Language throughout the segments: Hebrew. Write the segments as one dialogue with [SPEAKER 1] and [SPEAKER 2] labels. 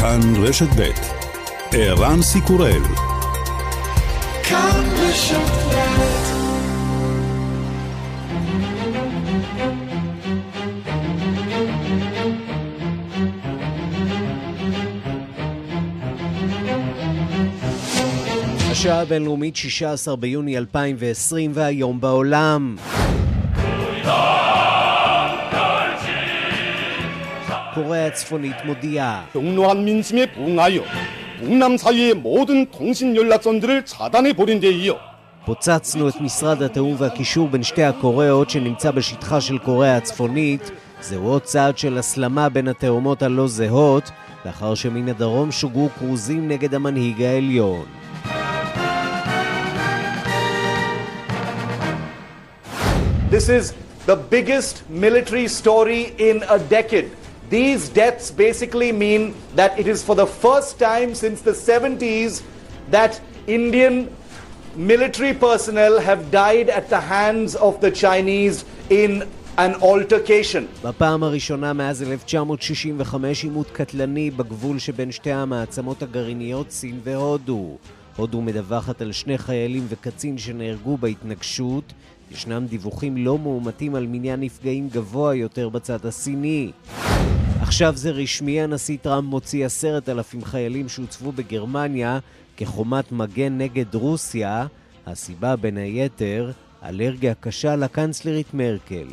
[SPEAKER 1] כאן רשת ב' ערן סיקורל כאן רשת השעה הבינלאומית 16 ביוני 2020 והיום בעולם. קוריאה הצפונית מודיעה.
[SPEAKER 2] 경로한 민심에 부응하여 북남 사이의 모든 통신 연락선들을 차단해 버린 데 이어
[SPEAKER 1] פוצצנו את משרד התיאום והקישור בין שתי הקוריאות שנמצא בשטחה של קוריאה הצפונית. זהו עוד צעד של הסלמה בין התאומות הלא זהות, לאחר שמן הדרום שוגרו כרוזים נגד המנהיג העליון.
[SPEAKER 3] This is the biggest military story in a decade. These deaths basically mean that it is for the first time since the 70s that Indian military personnel have died at the hands of the Chinese in an altercation.
[SPEAKER 1] בפעם הראשונה מאז 1965 עימות קטלני בגבול שבין שתי המעצמות הגרעיניות סין והודו. הודו מדווחת על שני חיילים וקצין שנהרגו בהתנגשות. ישנם דיווחים לא מאומתים על מניין נפגעים גבוה יותר בצד הסיני. עכשיו זה רשמי, הנשיא טראמפ מוציא עשרת אלפים חיילים שהוצבו בגרמניה כחומת מגן נגד רוסיה. הסיבה בין היתר, אלרגיה קשה לקנצלרית מרקל.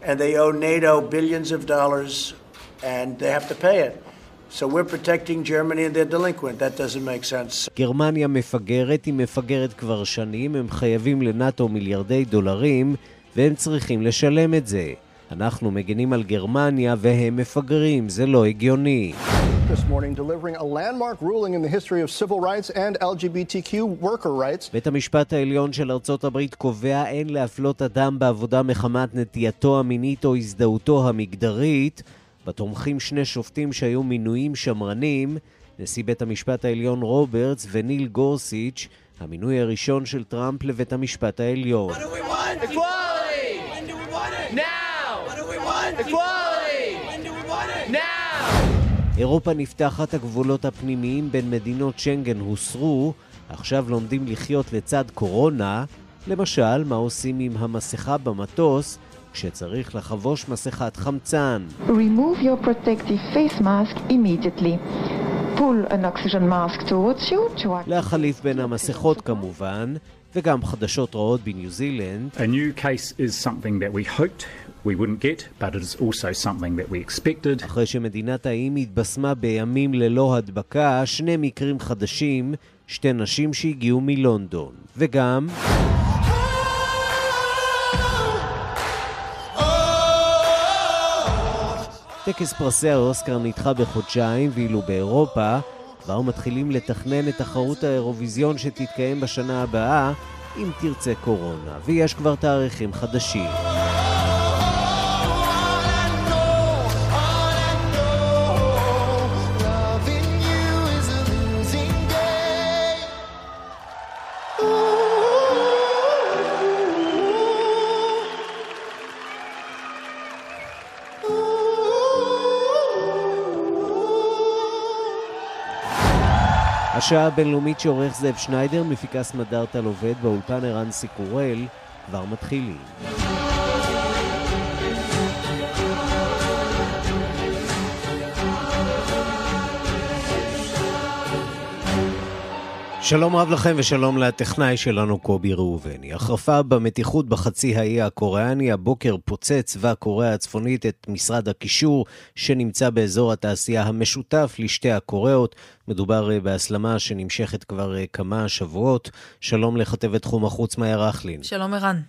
[SPEAKER 4] And they owe NATO billions of dollars, and they have to pay it. So we're protecting Germany and they're delinquent. That doesn't make sense.
[SPEAKER 1] גרמניה מפגרת, היא מפגרת כבר שנים, הם חייבים לנאט"ו מיליארדי דולרים, והם צריכים לשלם את זה. אנחנו מגנים על גרמניה והם מפגרים, זה לא הגיוני. בית המשפט העליון של ארצות הברית קובע אין להפלות אדם בעבודה מחמת נטייתו המינית או הזדהותו המגדרית. בתומכים שני שופטים שהיו מינויים שמרנים, נשיא בית המשפט העליון רוברטס וניל גורסיץ', המינוי הראשון של טראמפ לבית המשפט העליון. אירופה נפתחת, הגבולות הפנימיים בין מדינות שנגן הוסרו, עכשיו לומדים לחיות לצד קורונה. למשל, מה עושים עם המסכה במטוס כשצריך לחבוש מסכת חמצן.
[SPEAKER 5] Remove your protective face mask immediately. Pull an oxygen mask towards you to...
[SPEAKER 1] להחליף בין המסכות כמובן, וגם חדשות רעות בניו זילנד.
[SPEAKER 6] A new case is something that we hoped we wouldn't get, but it is also something that we expected.
[SPEAKER 1] אחרי שמדינת האיים התבשמה בימים ללא הדבקה, שני מקרים חדשים, שתי נשים שהגיעו מלונדון. וגם... טקס פרסי האוסקר נדחה בחודשיים, ואילו באירופה כבר מתחילים לתכנן את תחרות האירוויזיון שתתקיים בשנה הבאה, אם תרצה קורונה, ויש כבר תאריכים חדשים. השעה הבינלאומית שעורך זאב שניידר, מפיקס מדארטל עובד באולפן ערן סיקורל, כבר מתחילים. שלום רב לכם ושלום לטכנאי שלנו קובי ראובני. החרפה במתיחות בחצי האי הקוריאני, הבוקר פוצץ צבא קוריאה הצפונית את משרד הקישור שנמצא באזור התעשייה המשותף לשתי הקוריאות. מדובר אה, בהסלמה שנמשכת כבר אה, כמה שבועות. שלום לכתבת תחום החוץ מאיה רכלין.
[SPEAKER 7] שלום ערן.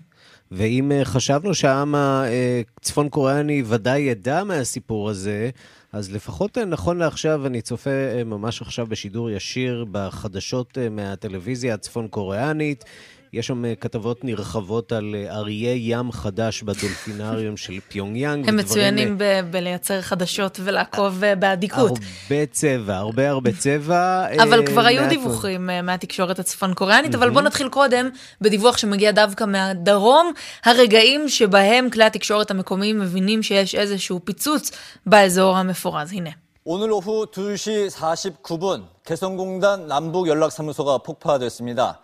[SPEAKER 1] ואם אה, חשבנו שהעם הצפון קוריאני ודאי ידע מהסיפור הזה, אז לפחות אה, נכון לעכשיו, אני צופה אה, ממש עכשיו בשידור ישיר בחדשות אה, מהטלוויזיה הצפון-קוריאנית. יש שם אה, כתבות נרחבות על אה, אריה ים חדש בדולפינריום של פיונג
[SPEAKER 7] הם מצוינים ב- בלייצר חדשות ולעקוב אה, באדיקות.
[SPEAKER 1] הרבה צבע, הרבה הרבה צבע.
[SPEAKER 7] אבל
[SPEAKER 1] אה,
[SPEAKER 7] כבר היו
[SPEAKER 1] מעט
[SPEAKER 7] דיווחים אה, מהתקשורת הצפון קוריאנית, אבל בואו נתחיל קודם בדיווח שמגיע דווקא מהדרום, הרגעים שבהם כלי התקשורת המקומיים מבינים שיש איזשהו פיצוץ באזור המפורז. הנה.
[SPEAKER 8] 오늘 오후 2시 49분 개성공단 남북연락사무소가 폭파됐습니다.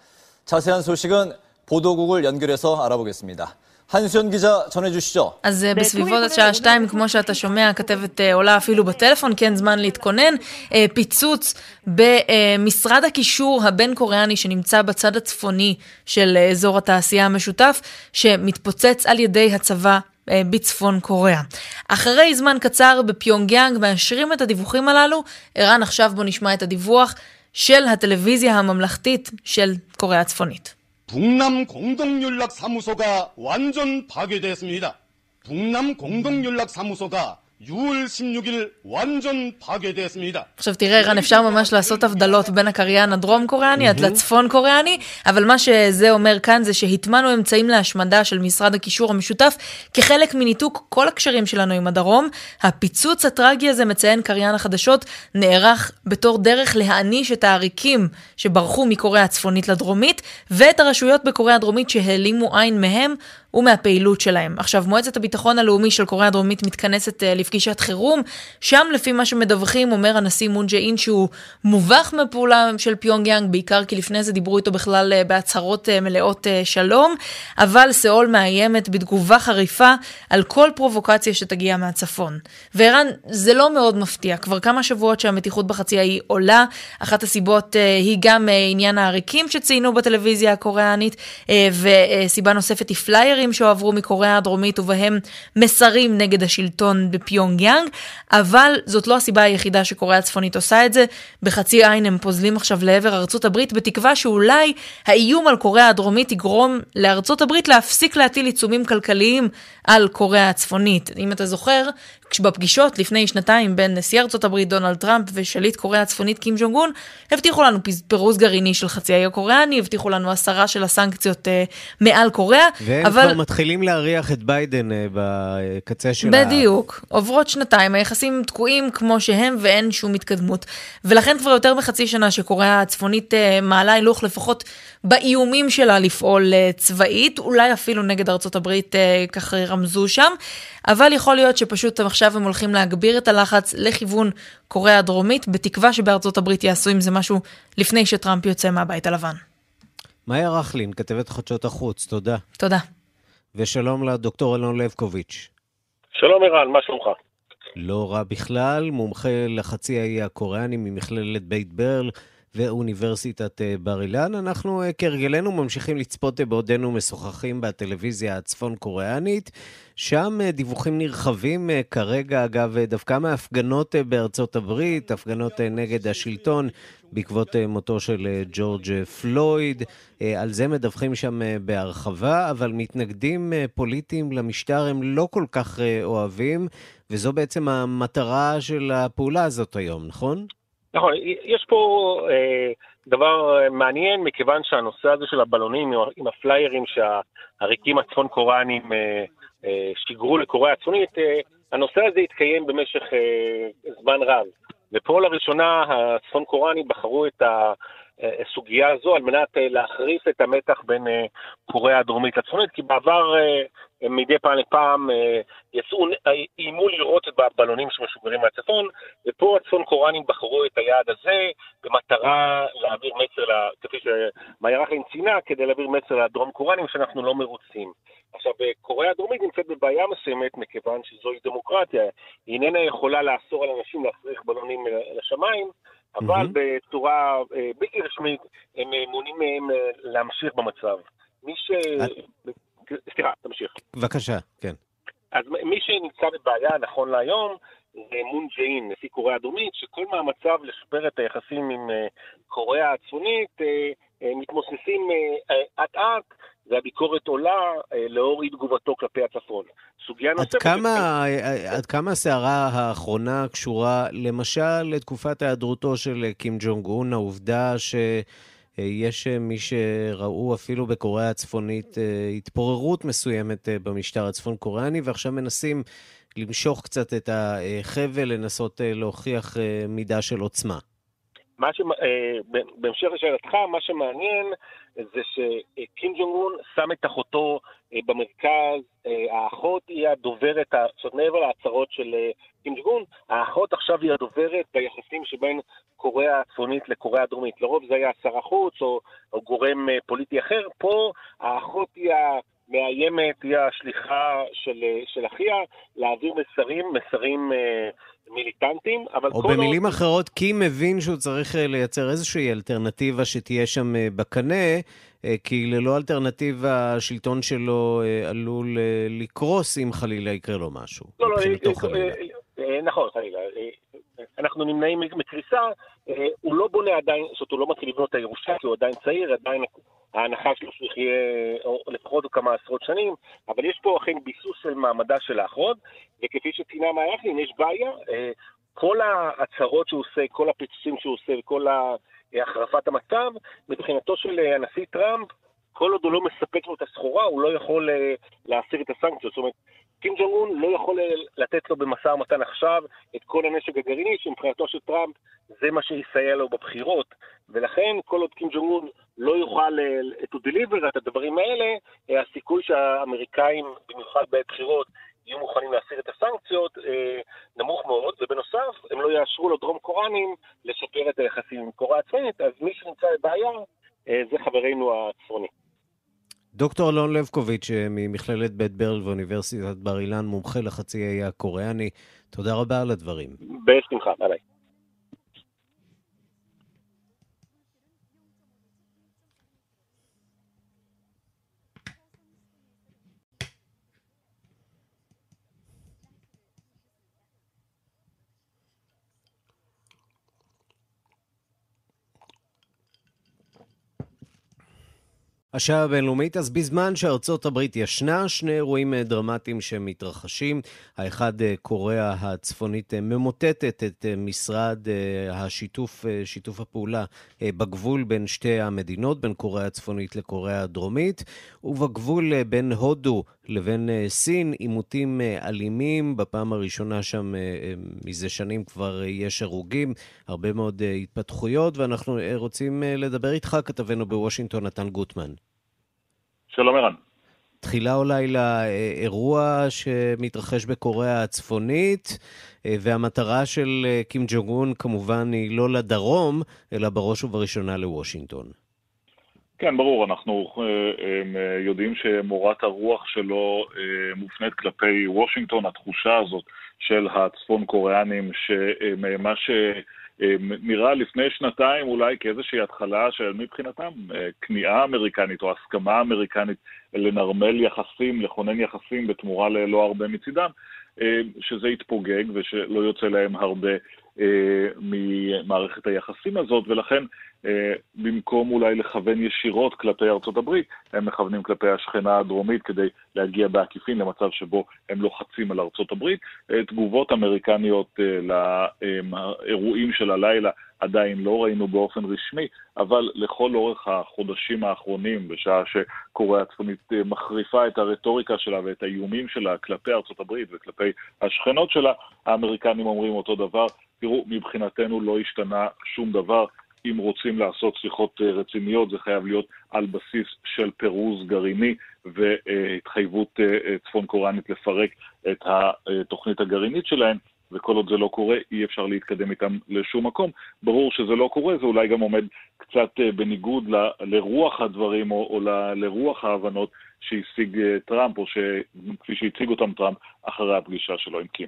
[SPEAKER 8] 자세한 소식은 보도국을 연결해서 알아보겠습니다. 한수연 기자 전해주시죠.
[SPEAKER 7] אז אה, בסביבות השעה שתיים, כמו שאתה שומע, הכתבת אה, עולה אפילו בטלפון, כי אין זמן להתכונן. אה, פיצוץ במשרד הקישור הבין-קוריאני שנמצא בצד הצפוני של אה, אזור התעשייה המשותף, שמתפוצץ על ידי הצבא. אה, בצפון קוריאה. אחרי זמן קצר בפיונגיאנג מאשרים את הדיווחים הללו. ערן, עכשיו בוא נשמע את הדיווח של הטלוויזיה הממלכתית של קוריאה הצפונית.
[SPEAKER 2] 북남 공동연락사무소가 완전 파괴됐습니다. 북남 공동연락사무소가 6월 16일 완전 파괴됐습니다.
[SPEAKER 7] עכשיו תראה, רן, אפשר ממש לעשות הבדלות בין הקריין הדרום קוריאני עד לצפון קוריאני, אבל מה שזה אומר כאן זה שהטמענו אמצעים להשמדה של משרד הקישור המשותף כחלק מניתוק כל הקשרים שלנו עם הדרום. הפיצוץ הטרגי הזה, מציין קריין החדשות, נערך בתור דרך להעניש את העריקים שברחו מקוריאה הצפונית לדרומית, ואת הרשויות בקוריאה הדרומית שהעלימו עין מהם ומהפעילות שלהם. עכשיו, מועצת הביטחון הלאומי של קוריאה הדרומית מתכנסת uh, לפגישת חירום. שם, לפי מה שמדווחים, אומר הנשיא מון ג'ה אין שהוא מובך מפעולה של פיונג יאנג, בעיקר כי לפני זה דיברו איתו בכלל uh, בהצהרות uh, מלאות שלום, אבל סאול מאיימת בתגובה חריפה על כל פרובוקציה שתגיע מהצפון. וערן, זה לא מאוד מפתיע, כבר כמה שבועות שהמתיחות בחצי האי עולה. אחת הסיבות היא גם עניין העריקים שציינו בטלוויזיה הקוריאנית, וסיבה נוספת היא פליירים שהועברו מקוריאה הדרומית ובהם מסרים נגד השלטון בפיונג יאנג, אבל זאת לא הסיבה היחידה שקוריאה הצפונית עושה את זה. בחצי עין הם פוזלים עכשיו לעבר ארצות הברית בתקווה שאולי האיום על קוריאה הדרומית יגרום לארצות הברית להפסיק להטיל עיצומים כלכליים על קוריאה הצפונית. אם אתה זוכר, כשבפגישות לפני שנתיים בין נשיא ארצות הברית דונלד טראמפ ושליט קוריאה הצפונית קים ג'ונג און, הבטיחו לנו פירוז גרעיני של חצי האי הקוריאני, הבטיחו לנו הסרה של הסנקציות אה, מעל קוריאה, אבל...
[SPEAKER 1] כבר מתחילים להריח את ביידן אה, בקצה של
[SPEAKER 7] בדיוק. עוברות שנתיים, היחסים תקועים כמו שהם ואין שום התקדמות. ולכן כבר יותר מחצי שנה שקוריאה הצפונית אה, מעלה הילוך לפחות באיומים שלה לפעול אה, צבאית, אולי אפילו נגד ארצות הברית, כך רמזו שם. אבל יכול להיות שפשוט עכשיו הם הולכים להגביר את הלחץ לכיוון קוריאה הדרומית, בתקווה שבארצות הברית יעשו עם זה משהו לפני שטראמפ יוצא מהבית הלבן.
[SPEAKER 1] מאיה רכלין, כתבת חדשות החוץ, תודה.
[SPEAKER 7] תודה.
[SPEAKER 1] ושלום לדוקטור אלון לבקוביץ'.
[SPEAKER 9] שלום ערן, מה שלומך?
[SPEAKER 1] לא רע בכלל, מומחה לחצי האי הקוריאני ממכללת בית ברל ואוניברסיטת אה, בר אילן. אנחנו אה, כהרגלנו ממשיכים לצפות אה, בעודנו משוחחים בטלוויזיה הצפון קוריאנית. שם דיווחים נרחבים כרגע, אגב, דווקא מהפגנות בארצות הברית, הפגנות נגד השלטון בעקבות מותו של ג'ורג' פלויד. על זה מדווחים שם בהרחבה, אבל מתנגדים פוליטיים למשטר הם לא כל כך אוהבים, וזו בעצם המטרה של הפעולה הזאת היום, נכון?
[SPEAKER 9] נכון, יש פה אה, דבר מעניין, מכיוון שהנושא הזה של הבלונים עם הפליירים שהעריקים הצפון קוריאנים אה, אה, שיגרו לקוריאה הצפונית, אה, הנושא הזה התקיים במשך אה, זמן רב. ופה לראשונה הצפון קוריאנים בחרו את הסוגיה הזו על מנת אה, להחריף את המתח בין אה, קוריאה הדרומית לצפונית, כי בעבר אה, הם מדי פעם לפעם יצאו, איימו לראות את הבלונים שמשוגרים מהצפון, ופה הצפון קוריאנים בחרו את היעד הזה במטרה להעביר מסר, כפי שמאיה רחלין ציינה, כדי להעביר מסר לדרום קוריאנים שאנחנו לא מרוצים. עכשיו, קוריאה הדרומית נמצאת בבעיה מסוימת, מכיוון שזוהי דמוקרטיה. היא איננה יכולה לאסור על אנשים להפריך בלונים לשמיים, אבל mm-hmm. בצורה אה, בלתי רשמית הם מונעים מהם אה, להמשיך במצב. מי ש... סליחה, תמשיך.
[SPEAKER 1] בבקשה, כן.
[SPEAKER 9] אז מי שנמצא בבעיה נכון להיום זה מון ג'אין, נשיא קוריאה הדרומית, שכל מאמציו לשפר את היחסים עם קוריאה הצפונית מתמוססים אט-אט, והביקורת עולה לאור אי תגובתו כלפי הצפון. סוגיה נוספת...
[SPEAKER 1] עד כמה, עד כמה הסערה האחרונה קשורה למשל לתקופת היעדרותו של קים ג'ונג און, העובדה ש... יש מי שראו אפילו בקוריאה הצפונית התפוררות מסוימת במשטר הצפון קוריאני, ועכשיו מנסים למשוך קצת את החבל, לנסות להוכיח מידה של עוצמה.
[SPEAKER 9] מה ש... בהמשך לשאלתך, מה שמעניין זה שקים ג'ונג און שם את אחותו במרכז, האחות היא הדוברת, זאת אומרת מעבר להצהרות של קים ג'ונג און, האחות עכשיו היא הדוברת ביחסים שבין קוריאה הצפונית לקוריאה הדרומית. לרוב זה היה שר החוץ או, או גורם פוליטי אחר, פה האחות היא המאיימת, היא השליחה של, של אחיה להעביר מסרים, מסרים מיליטנטים, אבל
[SPEAKER 1] או במילים עוד... אחרות, קים מבין שהוא צריך לייצר איזושהי אלטרנטיבה שתהיה שם בקנה, כי ללא אלטרנטיבה השלטון שלו עלול לקרוס אם חלילה יקרה לו משהו.
[SPEAKER 9] לא, לא, נכון, חלילה. אנחנו נמנעים מקריסה, הוא לא בונה עדיין, זאת אומרת, הוא לא מתחיל לבנות את הירושה, כי הוא עדיין צעיר, עדיין ההנחה שלו שיחיה לפחות כמה עשרות שנים, אבל יש פה אכן ביסוס של מעמדה של האחות, וכפי שציינה מאייכלין, יש בעיה. כל ההצהרות שהוא עושה, כל הפיצוצים שהוא עושה וכל החרפת המצב, מבחינתו של הנשיא טראמפ, כל עוד הוא לא מספק לו את הסחורה, הוא לא יכול להסיר את הסנקציות. זאת אומרת, קים ג'ונג און לא יכול לתת לו במשא ומתן עכשיו את כל הנשק הגרעיני, שמבחינתו של טראמפ זה מה שיסייע לו בבחירות. ולכן, כל עוד קים ג'ונג און לא יוכל to deliver את הדברים האלה, הסיכוי שהאמריקאים, במיוחד בעת בחירות, יהיו מוכנים להסיר את הסנקציות, נמוך מאוד, ובנוסף, הם לא יאשרו לדרום קוראנים לשפר את היחסים עם קוריאה הצפונית, אז מי שנמצא בבעיה זה חברינו הצפוני.
[SPEAKER 1] דוקטור אלון לבקוביץ' ממכללת בית ברל ואוניברסיטת בר אילן, מומחה לחצי האי הקוריאני, תודה רבה על הדברים.
[SPEAKER 9] בשמחה, ביי.
[SPEAKER 1] השעה הבינלאומית, אז בזמן שארצות הברית ישנה, שני אירועים דרמטיים שמתרחשים. האחד, קוריאה הצפונית ממוטטת את משרד השיתוף, שיתוף הפעולה בגבול בין שתי המדינות, בין קוריאה הצפונית לקוריאה הדרומית, ובגבול בין הודו לבין סין, עימותים אלימים. בפעם הראשונה שם מזה שנים כבר יש הרוגים, הרבה מאוד התפתחויות, ואנחנו רוצים לדבר איתך, כתבנו בוושינגטון, נתן גוטמן.
[SPEAKER 10] שלום ערן.
[SPEAKER 1] תחילה אולי לאירוע שמתרחש בקוריאה הצפונית, והמטרה של קים ג'ונג און כמובן היא לא לדרום, אלא בראש ובראשונה לוושינגטון.
[SPEAKER 10] כן, ברור, אנחנו יודעים שמורת הרוח שלו מופנית כלפי וושינגטון, התחושה הזאת של הצפון קוריאנים, שמה ש... נראה לפני שנתיים אולי כאיזושהי התחלה של מבחינתם כניעה אמריקנית או הסכמה אמריקנית לנרמל יחסים, לכונן יחסים בתמורה ללא הרבה מצידם, שזה יתפוגג ושלא יוצא להם הרבה ממערכת היחסים הזאת, ולכן במקום אולי לכוון ישירות כלפי ארצות הברית, הם מכוונים כלפי השכנה הדרומית כדי להגיע בעקיפין למצב שבו הם לוחצים על ארצות הברית. תגובות אמריקניות לאירועים של הלילה עדיין לא ראינו באופן רשמי, אבל לכל אורך החודשים האחרונים, בשעה שקוריאה הצפונית מחריפה את הרטוריקה שלה ואת האיומים שלה כלפי ארצות הברית וכלפי השכנות שלה, האמריקנים אומרים אותו דבר, תראו, מבחינתנו לא השתנה שום דבר. אם רוצים לעשות שיחות רציניות, זה חייב להיות על בסיס של פירוז גרעיני והתחייבות צפון קוריאנית לפרק את התוכנית הגרעינית שלהם, וכל עוד זה לא קורה, אי אפשר להתקדם איתם לשום מקום. ברור שזה לא קורה, זה אולי גם עומד קצת בניגוד ל, לרוח הדברים או, או ל, לרוח ההבנות שהשיג טראמפ, או כפי שהציג אותם טראמפ אחרי הפגישה שלו עם קים.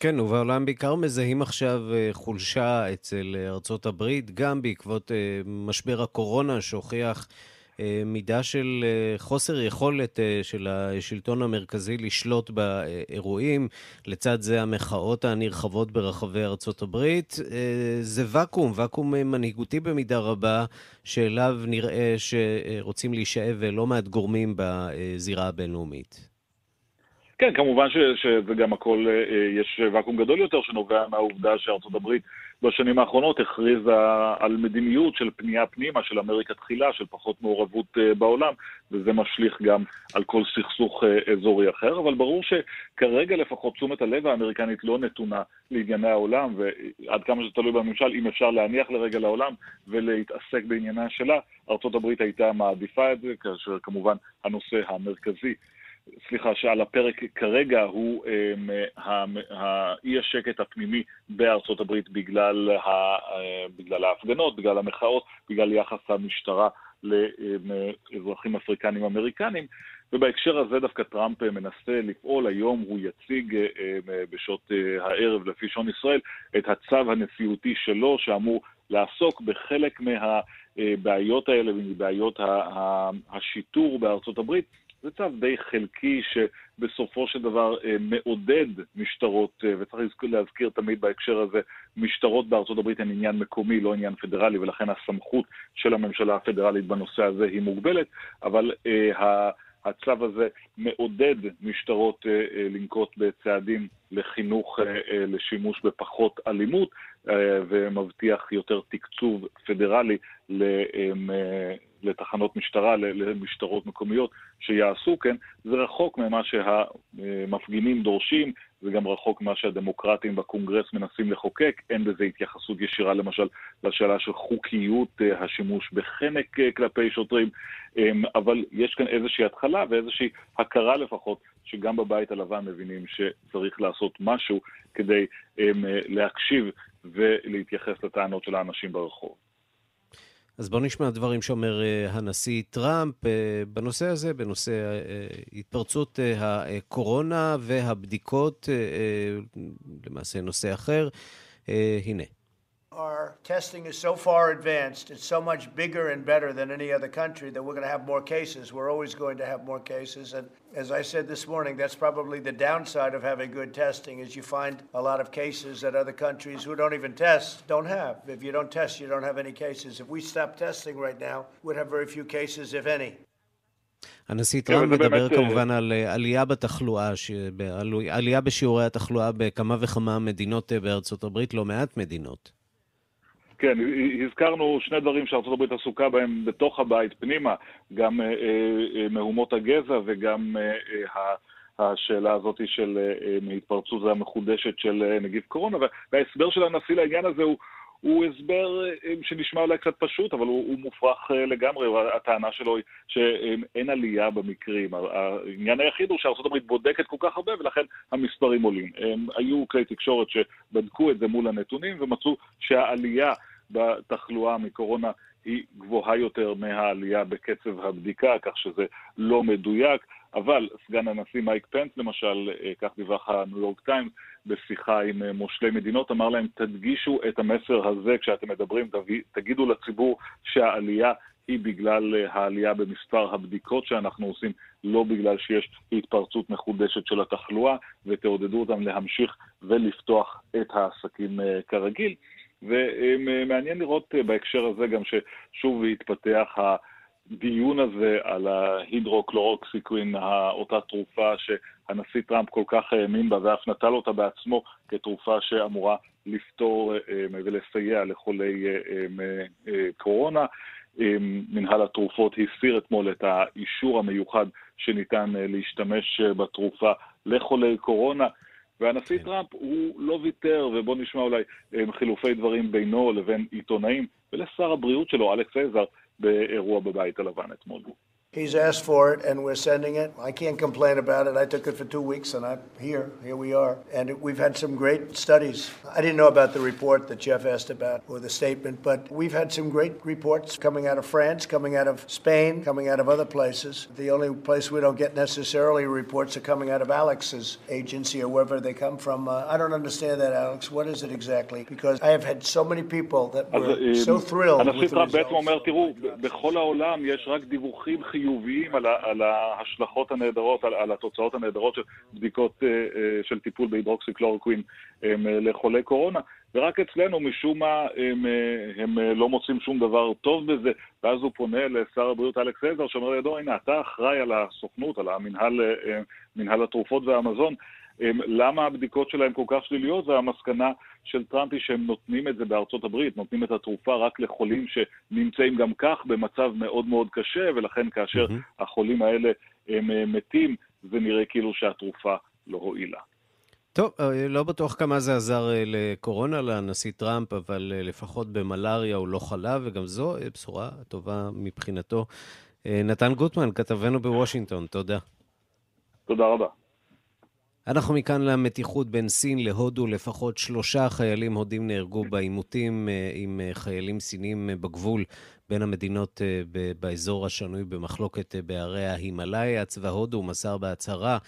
[SPEAKER 1] כן, ובעולם בעיקר מזהים עכשיו חולשה אצל ארצות הברית, גם בעקבות משבר הקורונה שהוכיח מידה של חוסר יכולת של השלטון המרכזי לשלוט באירועים. לצד זה המחאות הנרחבות ברחבי ארצות הברית. זה ואקום, ואקום מנהיגותי במידה רבה, שאליו נראה שרוצים להישאב לא מעט גורמים בזירה הבינלאומית.
[SPEAKER 10] כן, כמובן ש, שזה גם הכל, יש ואקום גדול יותר שנובע מהעובדה שארצות הברית בשנים האחרונות הכריזה על מדיניות של פנייה פנימה, של אמריקה תחילה, של פחות מעורבות בעולם, וזה משליך גם על כל סכסוך אזורי אחר, אבל ברור שכרגע לפחות תשומת הלב האמריקנית לא נתונה לענייני העולם, ועד כמה שזה תלוי בממשל, אם אפשר להניח לרגע לעולם ולהתעסק בעניינה שלה, ארה"ב הייתה מעדיפה את זה, כאשר כמובן הנושא המרכזי סליחה, שעל הפרק כרגע הוא האי השקט הפנימי בארצות הברית בגלל, ה, אה, בגלל ההפגנות, בגלל המחאות, בגלל יחס המשטרה לאזרחים אפריקנים אמריקנים, ובהקשר הזה דווקא טראמפ מנסה לפעול. היום הוא יציג אה, בשעות אה, הערב, לפי שעון ישראל, את הצו הנשיאותי שלו, שאמור לעסוק בחלק מהבעיות האלה, מבעיות השיטור בארצות הברית. זה צו די חלקי שבסופו של דבר אה, מעודד משטרות, אה, וצריך להזכיר תמיד בהקשר הזה, משטרות בארצות הברית הן עניין מקומי, לא עניין פדרלי, ולכן הסמכות של הממשלה הפדרלית בנושא הזה היא מוגבלת, אבל אה, הצו הזה מעודד משטרות לנקוט בצעדים לחינוך לשימוש בפחות אלימות ומבטיח יותר תקצוב פדרלי לתחנות משטרה, למשטרות מקומיות שיעשו כן, זה רחוק ממה שהמפגינים דורשים, זה גם רחוק ממה שהדמוקרטים בקונגרס מנסים לחוקק, אין בזה התייחסות ישירה למשל לשאלה של חוקיות אה, השימוש בחנק אה, כלפי שוטרים, אמ, אבל יש כאן איזושהי התחלה ואיזושהי הכרה לפחות, שגם בבית הלבן מבינים שצריך לעשות משהו כדי אמ, להקשיב ולהתייחס לטענות של האנשים ברחוב.
[SPEAKER 1] אז בואו נשמע דברים שאומר uh, הנשיא טראמפ uh, בנושא הזה, בנושא uh, התפרצות הקורונה והבדיקות, למעשה נושא אחר. הנה.
[SPEAKER 4] Our testing is so far advanced, it's so much bigger and better than any other country that we're going to have more cases. We're always going to have more cases. And as I said this morning, that's probably the downside of having good testing is you find a lot of cases that other countries who don't even test don't have. If you don't test, you don't have any cases. If we stop testing right now, we'd have very few cases, if any.
[SPEAKER 1] הנשיא טראמפ מדבר כמובן על עלייה בתחלואה, עלייה בשיעורי התחלואה בכמה וכמה מדינות בארצות הברית, לא מעט מדינות.
[SPEAKER 10] כן, הזכרנו שני דברים שארצות הברית עסוקה בהם בתוך הבית פנימה, גם אה, אה, מהומות הגזע וגם אה, השאלה הזאת של התפרצות המחודשת של נגיף קורונה, וההסבר של הנשיא לעניין הזה הוא, הוא הסבר שנשמע אולי קצת פשוט, אבל הוא, הוא מופרך לגמרי. הטענה שלו היא שאין עלייה במקרים. העניין היחיד הוא הברית בודקת כל כך הרבה, ולכן המספרים עולים. היו כלי תקשורת שבדקו את זה מול הנתונים, ומצאו שהעלייה בתחלואה מקורונה היא גבוהה יותר מהעלייה בקצב הבדיקה, כך שזה לא מדויק. אבל סגן הנשיא מייק פנס למשל, אה, כך דיווח הניו יורק טיימס, בשיחה עם אה, מושלי מדינות, אמר להם, תדגישו את המסר הזה כשאתם מדברים, תגידו לציבור שהעלייה היא בגלל אה, העלייה במספר הבדיקות שאנחנו עושים, לא בגלל שיש התפרצות מחודשת של התחלואה, ותעודדו אותם להמשיך ולפתוח את העסקים כרגיל. ומעניין לראות בהקשר הזה גם ששוב התפתח הדיון הזה על ההידרוקלורוקסיקווין, אותה תרופה שהנשיא טראמפ כל כך האמין בה ואף נטל אותה בעצמו כתרופה שאמורה לפתור ולסייע לחולי קורונה. מנהל התרופות הסיר אתמול את האישור המיוחד שניתן להשתמש בתרופה לחולי קורונה. והנשיא כן. טראמפ הוא לא ויתר, ובואו נשמע אולי חילופי דברים בינו לבין עיתונאים, ולשר הבריאות שלו, אלכס עזר, באירוע בבית הלבן אתמול.
[SPEAKER 4] He's asked for it, and we're sending it. I can't complain about it. I took it for two weeks, and I'm here. Here we are. And it, we've had some great studies. I didn't know about the report that Jeff asked about, or the statement, but we've had some great reports coming out of France, coming out of Spain, coming out of other places. The only place we don't get necessarily reports are coming out of Alex's agency or wherever they come from. Uh, I don't understand that, Alex. What is it exactly? Because I have had so many people that were so thrilled with the results.
[SPEAKER 10] חיוביים על, ה, על ההשלכות הנהדרות, על, על התוצאות הנהדרות של בדיקות uh, uh, של טיפול בהידרוקסיקלורקווין um, לחולי קורונה, ורק אצלנו משום מה הם, הם לא מוצאים שום דבר טוב בזה, ואז הוא פונה לשר הבריאות אלכס עזר, שאומר לידו, הנה, אתה אחראי על הסוכנות, על המנהל התרופות והמזון, למה הבדיקות שלהם כל כך שליליות, והמסקנה של טראמפ היא שהם נותנים את זה בארצות הברית, נותנים את התרופה רק לחולים שנמצאים גם כך במצב מאוד מאוד קשה, ולכן כאשר mm-hmm. החולים האלה הם מתים, זה נראה כאילו שהתרופה לא הועילה.
[SPEAKER 1] טוב, אה, לא בטוח כמה זה עזר אה, לקורונה לנשיא טראמפ, אבל אה, לפחות במלאריה הוא לא חלה, וגם זו בשורה טובה מבחינתו. נתן גוטמן, כתבנו בוושינגטון, תודה.
[SPEAKER 10] תודה רבה.
[SPEAKER 1] אנחנו מכאן למתיחות בין סין להודו. לפחות שלושה חיילים הודים נהרגו בעימותים עם חיילים סינים בגבול בין המדינות באזור השנוי במחלוקת בהרי ההימאליה. צבא הודו מסר בהצהרה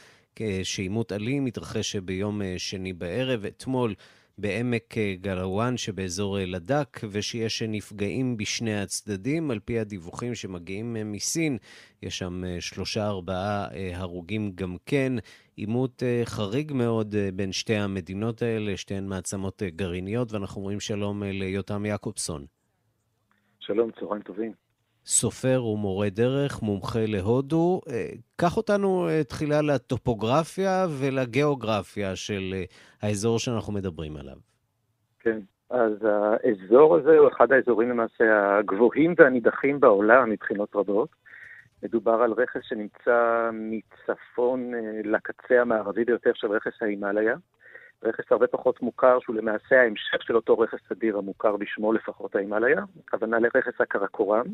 [SPEAKER 1] שעימות אלים התרחש ביום אה, שני בערב. אתמול בעמק אה, גלוואן שבאזור אה, לדק, ושיש נפגעים בשני הצדדים. על פי הדיווחים שמגיעים מסין, יש שם שלושה-ארבעה הרוגים גם כן. עימות חריג מאוד בין שתי המדינות האלה, שתיהן מעצמות גרעיניות, ואנחנו אומרים שלום ליותם יעקובסון.
[SPEAKER 11] שלום, צהריים טובים.
[SPEAKER 1] סופר ומורה דרך, מומחה להודו. אה, קח אותנו אה, תחילה לטופוגרפיה ולגיאוגרפיה של אה, האזור שאנחנו מדברים עליו.
[SPEAKER 11] כן, אז האזור הזה הוא אחד האזורים למעשה הגבוהים והנידחים בעולם מבחינות רבות. מדובר על רכס שנמצא מצפון לקצה המערבי ביותר של רכס ההימאליה. רכס הרבה פחות מוכר, שהוא למעשה ההמשך של אותו רכס אדיר המוכר בשמו לפחות ההימאליה, הכוונה לרכס הקרקורם.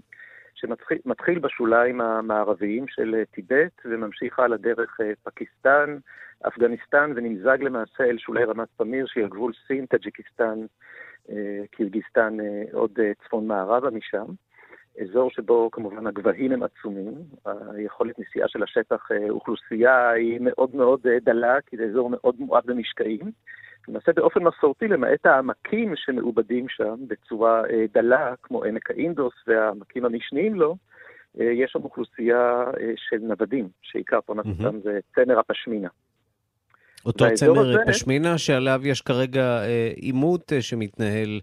[SPEAKER 11] שמתחיל בשוליים המערביים של אה, טיבט וממשיך הלאה דרך אה, פקיסטן, אפגניסטן ונמזג למעשה אל שולי רמת פמיר שהיא הגבול סין, טאג'יקיסטן, אה, קירגיסטן, עוד צפון מערבה משם. אזור שבו כמובן הגבהים הם עצומים, היכולת נסיעה של השטח אוכלוסייה היא מאוד מאוד דלה, כי זה אזור מאוד מועד במשקעים. למעשה באופן מסורתי, למעט העמקים שמעובדים שם בצורה אה, דלה, כמו עמק האינדוס והעמקים המשניים לו, אה, יש שם אוכלוסייה אה, של נוודים, שעיקר פרנסתם mm-hmm. זה צמר הפשמינה.
[SPEAKER 1] אותו צמר הזה... פשמינה שעליו יש כרגע עימות שמתנהל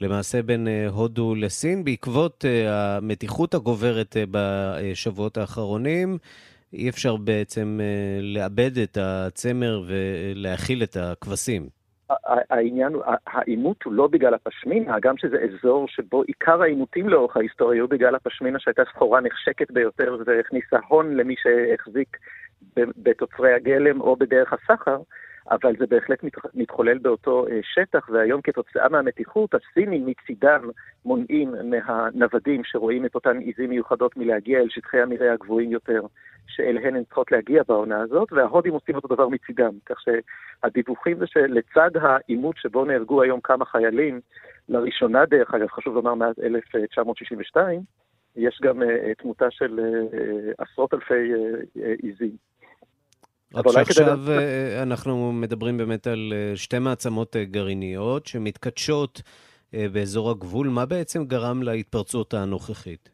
[SPEAKER 1] למעשה בין הודו לסין, בעקבות המתיחות הגוברת בשבועות האחרונים. אי אפשר בעצם לאבד את הצמר ולהאכיל את הכבשים.
[SPEAKER 11] העניין, העימות הוא לא בגלל הפשמינה, גם שזה אזור שבו עיקר העימותים לאורך ההיסטוריה היו בגלל הפשמינה שהייתה סחורה נחשקת ביותר והכניסה הון למי שהחזיק בתוצרי הגלם או בדרך הסחר, אבל זה בהחלט מתחולל באותו אה, שטח, והיום כתוצאה מהמתיחות, הסינים מצידם מונעים מהנוודים שרואים את אותן עיזים מיוחדות מלהגיע אל שטחי המרעה הגבוהים יותר, שאליהן הן צריכות להגיע בעונה הזאת, וההודים עושים אותו דבר מצידם. כך שהדיווחים זה שלצד העימות שבו נהרגו היום כמה חיילים, לראשונה דרך אגב, חשוב לומר מאז 1962, יש גם uh, תמותה של uh, עשרות אלפי uh, עיזים.
[SPEAKER 1] רק שעכשיו כדי... אנחנו מדברים באמת על שתי מעצמות גרעיניות שמתכתשות באזור הגבול. מה בעצם גרם להתפרצות הנוכחית?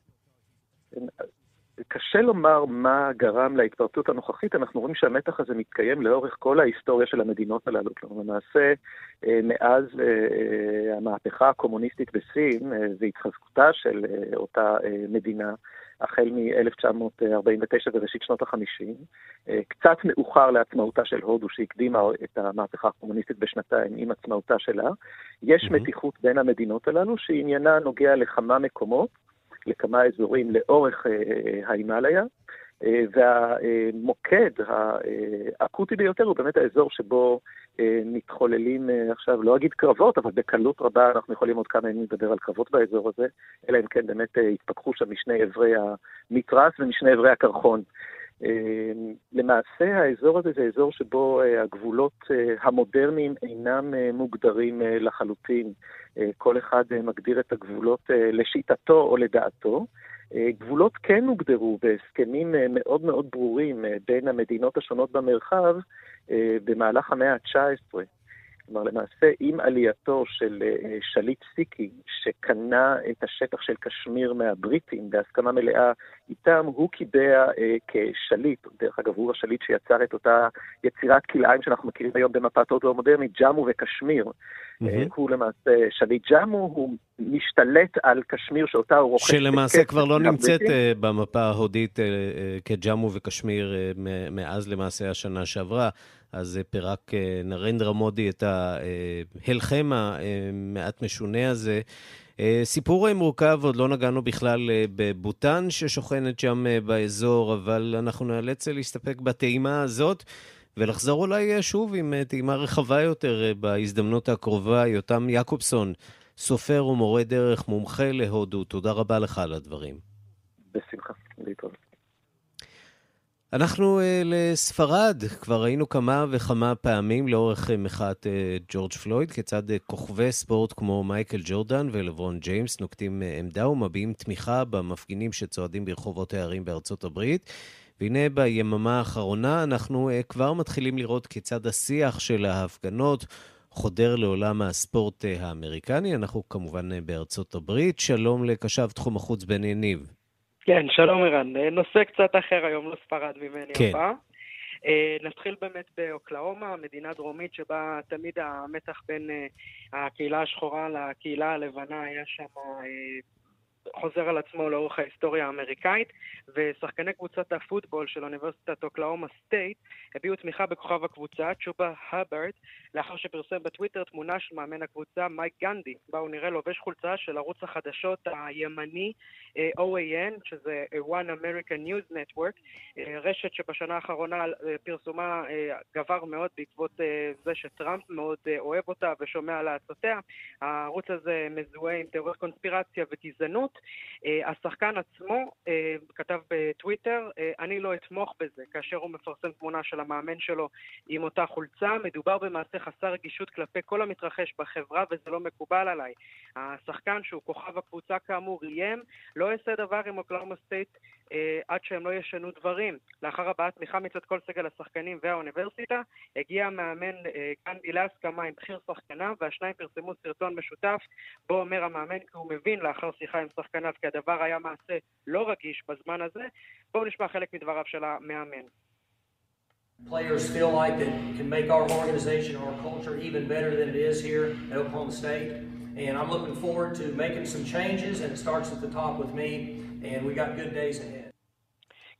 [SPEAKER 11] קשה לומר מה גרם להתפרצות הנוכחית, אנחנו רואים שהמתח הזה מתקיים לאורך כל ההיסטוריה של המדינות הללו. כלומר, למעשה, אה, מאז אה, אה, המהפכה הקומוניסטית בסין והתחזקותה של אותה מדינה, החל מ-1949 וראשית שנות ה-50, קצת מאוחר לעצמאותה של הודו, שהקדימה את המהפכה הקומוניסטית בשנתיים עם עצמאותה שלה, יש mm-hmm. מתיחות בין המדינות הללו, שעניינה נוגע לכמה מקומות. לכמה אזורים לאורך אה, ההימאליה, אה, והמוקד האקוטי ביותר הוא באמת האזור שבו אה, מתחוללים עכשיו, לא אגיד קרבות, אבל בקלות רבה אנחנו יכולים עוד כמה ימים לדבר על קרבות באזור הזה, אלא אם כן באמת התפכחו שם משני אברי המתרס ומשני אברי הקרחון. למעשה האזור הזה זה אזור שבו הגבולות המודרניים אינם מוגדרים לחלוטין. אה, כל אחד אה, מגדיר את הגבולות אה, לשיטתו או לדעתו. גבולות כן הוגדרו בהסכמים מאוד מאוד ברורים בין המדינות השונות במרחב במהלך המאה ה-19. כלומר, למעשה, עם עלייתו של אה, שליט סיקי, שקנה את השטח של קשמיר מהבריטים בהסכמה מלאה איתם, הוא קיבע אה, כשליט, דרך אגב, הוא השליט שיצר את אותה יצירת כלאיים שאנחנו מכירים היום במפת הודו המודרנית, ג'אמו וקשמיר. Mm-hmm. הוא למעשה שליט ג'אמו, הוא משתלט על קשמיר שאותה הוא רוכש...
[SPEAKER 1] שלמעשה כבר לא נמצאת במפה ההודית כג'אמו וקשמיר מאז למעשה השנה שעברה. אז פירק נרנדרה מודי את ההלחם המעט משונה הזה. סיפור מורכב, עוד לא נגענו בכלל בבוטן ששוכנת שם באזור, אבל אנחנו נאלץ להסתפק בטעימה הזאת. ולחזור אולי שוב עם טעימה רחבה יותר בהזדמנות הקרובה. יותם יעקובסון, סופר ומורה דרך, מומחה להודו, תודה רבה לך על הדברים.
[SPEAKER 11] בשמחה.
[SPEAKER 1] אנחנו uh, לספרד, כבר ראינו כמה וכמה פעמים לאורך uh, מחאת uh, ג'ורג' פלויד, כיצד כוכבי ספורט כמו מייקל ג'ורדן ולברון ג'יימס נוקטים עמדה ומביעים תמיכה במפגינים שצועדים ברחובות הערים בארצות הברית. והנה ביממה האחרונה אנחנו כבר מתחילים לראות כיצד השיח של ההפגנות חודר לעולם הספורט האמריקני. אנחנו כמובן בארצות הברית. שלום לקשב תחום החוץ בן יניב.
[SPEAKER 12] כן, שלום ערן. נושא קצת אחר היום, לא ספרד ממני כן. הפעם. נתחיל באמת באוקלאומה, מדינה דרומית שבה תמיד המתח בין הקהילה השחורה לקהילה הלבנה היה שם חוזר על עצמו לאורך ההיסטוריה האמריקאית, ושחקני קבוצת הפוטבול של אוניברסיטת אוקלהומה סטייט הביעו תמיכה בכוכב הקבוצה, צ'ובה האברד, לאחר שפרסם בטוויטר תמונה של מאמן הקבוצה מייק גנדי, בה הוא נראה לובש חולצה של ערוץ החדשות הימני אה, OAN, שזה One American News Network, אה, רשת שבשנה האחרונה אה, פרסומה גבר מאוד בעקבות זה שטראמפ מאוד אוהב אותה ושומע לעצותיה. הערוץ הזה מזוהה עם תיאוריות קונספירציה וגזענות. השחקן עצמו כתב בטוויטר, אני לא אתמוך בזה, כאשר הוא מפרסם תמונה של המאמן שלו עם אותה חולצה. מדובר במעשה חסר רגישות כלפי כל המתרחש בחברה וזה לא מקובל עליי. השחקן שהוא כוכב הקבוצה כאמור איים, לא אעשה דבר עם אוקלאומה סטייט אה, עד שהם לא ישנו דברים. לאחר הבעת תמיכה מצד כל סגל השחקנים והאוניברסיטה, הגיע המאמן אה, גנדי להסכמה עם בכיר שחקניו, והשניים פרסמו סרטון משותף, בו אומר המאמן כי הוא מבין לאחר שיחה עם שחקניו כי הדבר היה מעשה לא רגיש בזמן הזה. בואו נשמע חלק מדבריו של המאמן.
[SPEAKER 13] Players feel like that can make our organization, our culture even better than it is here at Oklahoma State. And I'm looking forward to making some changes, and it starts at the top with me, and we got good days ahead.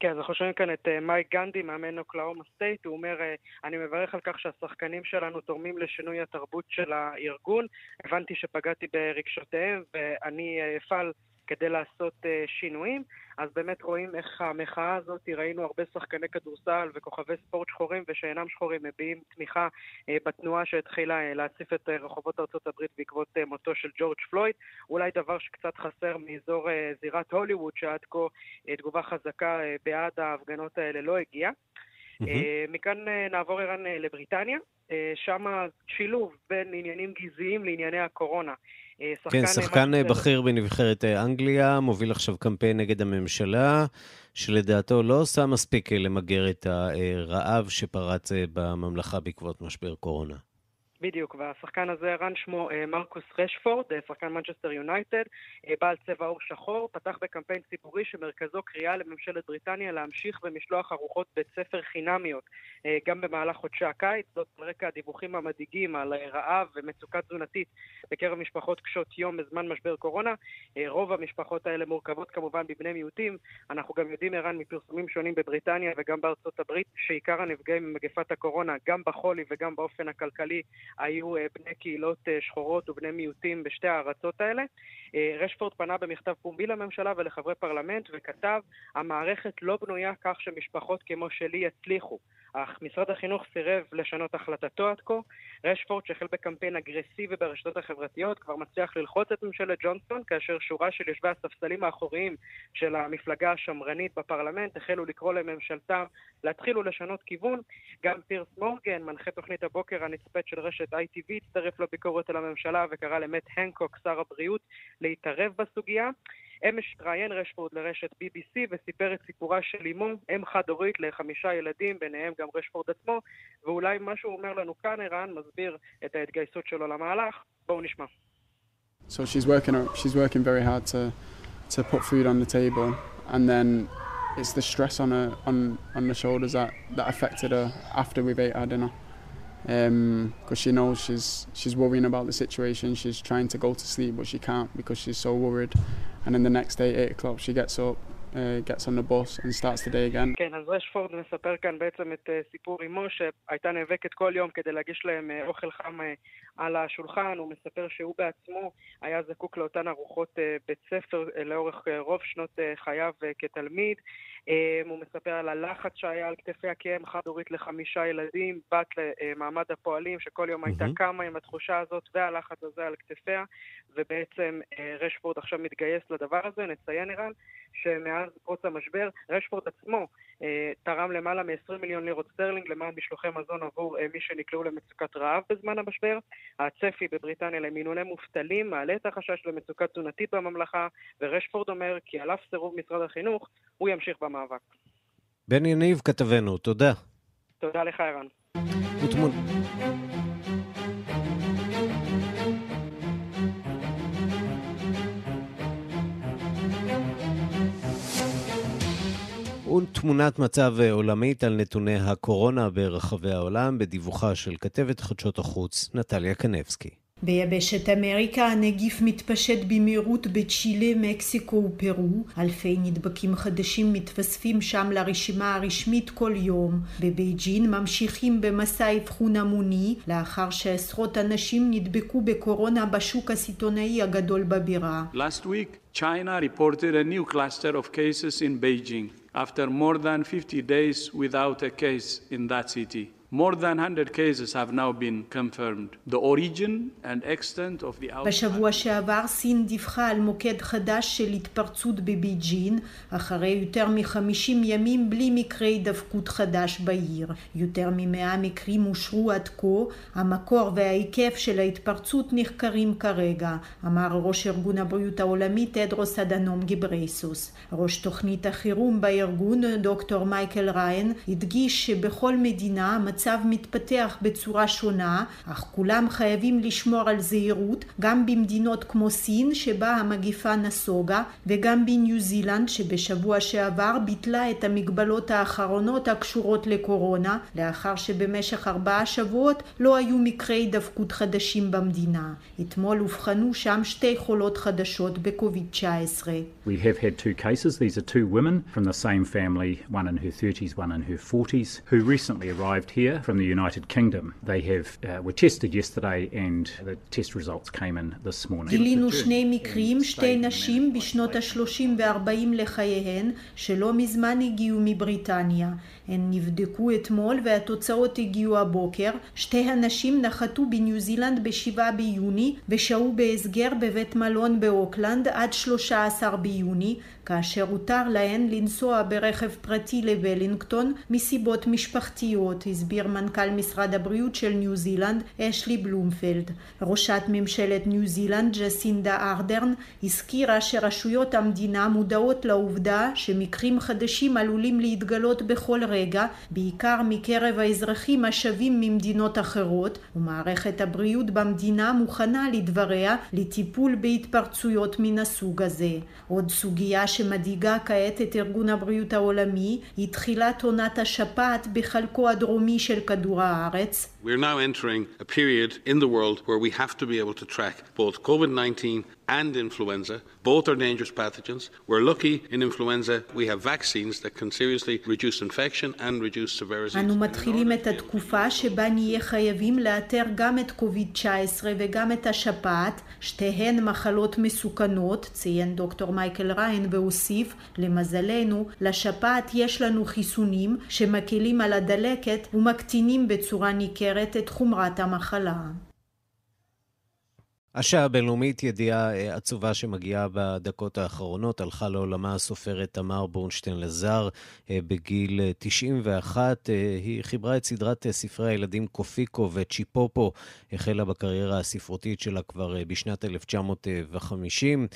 [SPEAKER 12] כן, אז אנחנו שומעים כאן את מייק גנדי, מאמן אוקלהומה סטייט, הוא אומר, אני מברך על כך שהשחקנים שלנו תורמים לשינוי התרבות של הארגון, הבנתי שפגעתי ברגשותיהם ואני אפעל כדי לעשות אה, שינויים. אז באמת רואים איך המחאה הזאת, ראינו הרבה שחקני כדורסל וכוכבי ספורט שחורים ושאינם שחורים מביעים תמיכה אה, בתנועה שהתחילה אה, להציף את אה, רחובות ארצות הברית בעקבות אה, מותו של ג'ורג' פלויד. אולי דבר שקצת חסר מאזור אה, זירת הוליווד, שעד כה uh, תגובה חזקה uh, בעד ההפגנות האלה לא הגיעה. Mm-hmm. Uh, מכאן uh, נעבור ערן uh, לבריטניה, שם שילוב בין עניינים גזעיים לענייני הקורונה.
[SPEAKER 1] אה, כן, שחקן בכיר בנבחרת אה, אנגליה, מוביל עכשיו קמפיין נגד הממשלה, שלדעתו לא עושה מספיק אה, למגר את הרעב שפרץ בממלכה בעקבות משבר קורונה.
[SPEAKER 12] בדיוק, והשחקן הזה, ערן שמו אה, מרקוס רשפורד, אה, שחקן מנצ'סטר יונייטד, אה, בעל צבע עור שחור, פתח בקמפיין ציבורי שמרכזו קריאה לממשלת בריטניה להמשיך במשלוח ארוחות בית ספר חינמיות, גם במהלך חודשי הקיץ, זאת על רקע הדיווחים המדאיגים על רעב ומצוקה תזונתית בקרב משפחות קשות יום בזמן משבר קורונה. רוב המשפחות האלה מורכבות כמובן מבני מיעוטים. אנחנו גם יודעים, ערן, מפרסומים שונים בבריטניה וגם בארצות הברית, שעיקר הנפגעים ממגפת הקורונה, גם בחולי וגם באופן הכלכלי, היו אה, בני קהילות אה, שחורות ובני מיעוטים בשתי הארצות האלה. אה, רשפורד פנה במכתב פומבי לממשלה ולחברי פרלמנט וכתב, המערכת לא בנויה כך שמשפחות כמו שלי יצליחו. אך משרד החינוך סירב לשנות החלטתו עד כה. רשפורד, שהחל בקמפיין אגרסיבי ברשתות החברתיות, כבר מצליח ללחוץ את ממשלת ג'ונסון, כאשר שורה של יושבי הספסלים האחוריים של המפלגה השמרנית בפרלמנט החלו לקרוא לממשלתם להתחיל ולשנות כיוון. גם פירס מורגן, מנחה תוכנית הבוקר הנצפית של רשת ITV, הצטרף לביקורת על הממשלה וקרא למט הנקוק, שר הבריאות, להתערב בסוגיה. אמש התראיין רשפורד לרשת BBC וסיפר את סיפורה של אמו, אם חד-הורית לחמישה ילדים, ביניהם גם רשפורד עצמו, ואולי מה שהוא אומר לנו כאן, ערן, מסביר את ההתגייסות שלו למהלך. בואו נשמע.
[SPEAKER 14] So she's working, she's working very hard to, to put food on the table, and then it's the stress on her on, on the shoulders that, that affected her after we've ate our dinner. Because um, she knows she's she's worrying about the situation. She's trying to go to sleep, but she can't because she's so worried. And then the next day, eight o'clock, she gets up, uh, gets on the bus and starts the day again.
[SPEAKER 12] כן, אז רשפורד מספר כאן בעצם את uh, סיפור אמו שהייתה נאבקת כל יום כדי להגיש להם uh, אוכל חם uh, על השולחן. הוא מספר שהוא בעצמו היה זקוק לאותן ארוחות uh, בית ספר uh, לאורך uh, רוב שנות uh, חייו uh, כתלמיד. Um, הוא מספר על הלחץ שהיה על כתפיה כאם חד-הורית לחמישה ילדים, בת למעמד הפועלים, שכל יום הייתה קמה עם התחושה הזאת והלחץ הזה על כתפיה, ובעצם אה, רשפורד עכשיו מתגייס לדבר הזה. נציין, ערן, שמאז פרוץ המשבר, רשפורד עצמו אה, תרם למעלה מ-20 מיליון לירות סטרלינג למען משלוחי מזון עבור אה, מי שנקלעו למצוקת רעב בזמן המשבר. הצפי בבריטניה למינוני מובטלים מעלה את החשש למצוקה תזונתית בממלכה, ורשפורד אומר כי על אף סירוב משרד החינוך, הוא ימשיך במאבק.
[SPEAKER 1] בן יניב, כתבנו, תודה.
[SPEAKER 12] תודה לך, ערן.
[SPEAKER 1] ותמונת מצב עולמית על נתוני הקורונה ברחבי העולם בדיווחה של כתבת חדשות החוץ נטליה קנבסקי.
[SPEAKER 15] ביבשת אמריקה הנגיף מתפשט במהירות בצ'ילה, מקסיקו ופרו. אלפי נדבקים חדשים מתווספים שם לרשימה הרשמית כל יום. בבייג'ין ממשיכים במסע אבחון המוני, לאחר שעשרות אנשים נדבקו בקורונה בשוק הסיטונאי הגדול בבירה.
[SPEAKER 16] Last week, China reported a new cluster of cases in Beijing. after more than 50 days without a case in that city. More than 100 cases have now been confirmed. The origin and extent of the outbreak...
[SPEAKER 15] בשבוע שעבר סין דיווחה על מוקד חדש של התפרצות בביג'ין, אחרי יותר מ-50 ימים בלי מקרי הידבקות חדש בעיר. יותר מ-100 מקרים אושרו עד כה, המקור וההיקף של ההתפרצות נחקרים כרגע, אמר ראש ארגון הבריאות העולמי תדרוס אדנום גיברייסוס. ראש תוכנית החירום בארגון, דוקטור מייקל ריין, הדגיש שבכל מדינה המצב המצב מתפתח בצורה שונה, אך כולם חייבים לשמור על זהירות, גם במדינות כמו סין שבה המגיפה נסוגה, וגם בניו זילנד שבשבוע שעבר ביטלה את המגבלות האחרונות הקשורות לקורונה, לאחר שבמשך ארבעה שבועות לא היו מקרי הידבקות חדשים במדינה. אתמול אובחנו שם שתי חולות חדשות בקוביד-19.
[SPEAKER 6] We one in her 30s, one in her 40s, who recently arrived here from the United Kingdom. They have, uh, were tested yesterday and the test results came in this morning.
[SPEAKER 15] גילינו שני מקרים, שתי נשים בשנות ה-30 ו-40 לחייהן, שלא מזמן הגיעו מבריטניה. הן נבדקו אתמול והתוצאות הגיעו הבוקר. שתי הנשים נחתו בניו זילנד ב-7 ביוני ושהו בהסגר בבית מלון באוקלנד עד 13 ביוני, כאשר הותר להן לנסוע ברכב פרטי לוולינגטון מסיבות משפחתיות, הסביר מנכ"ל משרד הבריאות של ניו זילנד, אשלי בלומפלד. ראשת ממשלת ניו זילנד, ג'סינדה ארדרן, הזכירה שרשויות המדינה מודעות לעובדה שמקרים חדשים עלולים להתגלות בכל רגע, בעיקר מקרב האזרחים השבים ממדינות אחרות, ומערכת הבריאות במדינה מוכנה לדבריה לטיפול בהתפרצויות מן הסוג הזה. עוד סוגיה שמדאיגה כעת את ארגון הבריאות העולמי היא תחילת עונת השפעת בחלקו הדרומי של כדור הארץ.
[SPEAKER 17] We're now entering a period in the world where we have to be able to track both COVID-19 and influenza. Both are dangerous pathogens. We're lucky in influenza we have vaccines that can seriously reduce infection and reduce severity.
[SPEAKER 15] אנו מתחילים את התקופה שבה נהיה חייבים לאתר גם את קוביד-19 וגם את השפעת, שתיהן מחלות מסוכנות, ציין דוקטור מייקל ריין והוסיף, למזלנו, לשפעת יש לנו חיסונים שמקלים על הדלקת ומקטינים בצורה ניכרת את חומרת המחלה.
[SPEAKER 1] השעה הבינלאומית, ידיעה אה, עצובה שמגיעה בדקות האחרונות, הלכה לעולמה הסופרת תמר בורנשטיין לזר אה, בגיל 91. אה, היא חיברה את סדרת ספרי הילדים קופיקו וצ'יפופו, החלה בקריירה הספרותית שלה כבר בשנת 1950.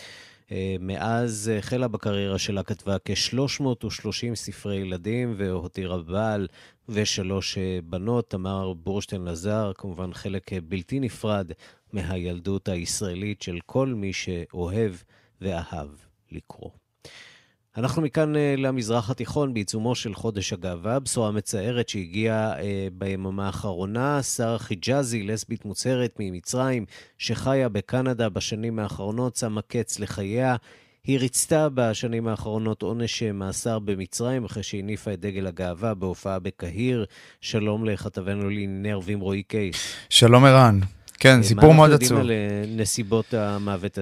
[SPEAKER 1] מאז החלה בקריירה שלה כתבה כ-330 ספרי ילדים והותירה בעל ושלוש בנות. תמר בורשטיין לזר, כמובן חלק בלתי נפרד מהילדות הישראלית של כל מי שאוהב ואהב לקרוא. אנחנו מכאן uh, למזרח התיכון בעיצומו של חודש הגאווה, בשורה מצערת שהגיעה uh, ביממה האחרונה. שרה חיג'אזי, לסבית מוצהרת ממצרים, שחיה בקנדה בשנים האחרונות, שמה קץ לחייה. היא ריצתה בשנים האחרונות עונש מאסר במצרים, אחרי שהניפה את דגל הגאווה בהופעה בקהיר. שלום לכתבנו לענייני ערבים רועי קייס.
[SPEAKER 18] שלום ערן. כן, סיפור מאוד עצוב.
[SPEAKER 1] מה אנחנו יודעים על נסיבות המוות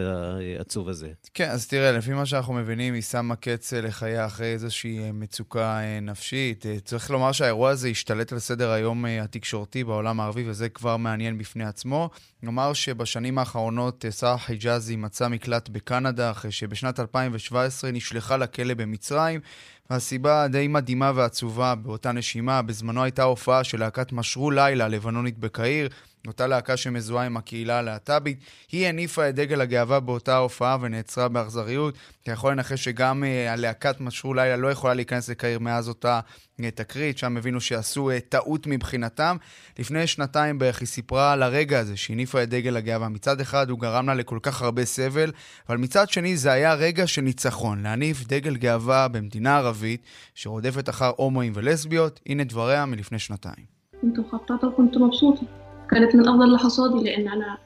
[SPEAKER 1] העצוב הזה?
[SPEAKER 18] כן, אז תראה, לפי מה שאנחנו מבינים, היא שמה קץ לחייה אחרי איזושהי מצוקה נפשית. צריך לומר שהאירוע הזה השתלט על סדר היום התקשורתי בעולם הערבי, וזה כבר מעניין בפני עצמו. נאמר שבשנים האחרונות שרה חיג'אזי מצא מקלט בקנדה, אחרי שבשנת 2017 נשלחה לכלא במצרים. והסיבה די מדהימה ועצובה באותה נשימה, בזמנו הייתה הופעה של להקת משרו לילה לבנונית בקהיר, אותה להקה שמזוהה עם הקהילה הלהט"בית. היא הניפה את דגל הגאווה באותה הופעה ונעצרה באכזריות. אתה יכול לנחש שגם uh, הלהקת משרו לילה לא יכולה להיכנס לקהיר מאז אותה uh, תקרית, שם הבינו שעשו uh, טעות מבחינתם. לפני שנתיים בערך היא סיפרה על הרגע הזה שהניפה את דגל הגאווה. מצד אחד הוא גרם לה לכל כך הרבה סבל, אבל מצד שני זה היה רגע של ניצחון, להניף דגל גאווה במדינה ערבית שרודפת אחר הומואים ולסביות. הנה דבריה מלפני שנתיים. كانت من أفضل لحظاتي لأن أنا